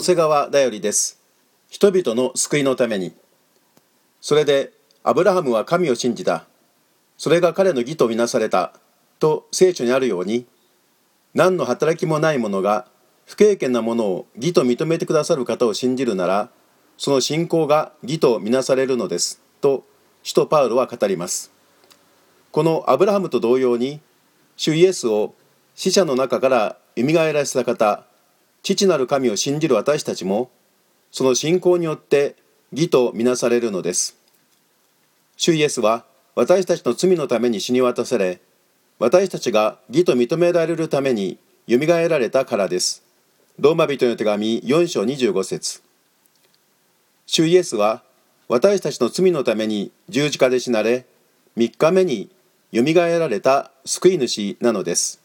瀬川だよりです。人々の救いのために。それでアブラハムは神を信じた。それが彼の義とみなされた。と聖書にあるように何の働きもない者が不経験なものを義と認めてくださる方を信じるならその信仰が義とみなされるのです。と使徒パウロは語ります。このアブラハムと同様に主イエスを死者の中からよみがえらせた方父なる神を信じる私たちもその信仰によって義とみなされるのです。主イエスは私たちの罪のために死に渡され私たちが義と認められるためによみがえられたからです。ローマ人の手紙4章25節。主イエスは私たちの罪のために十字架で死なれ3日目によみがえられた救い主なのです。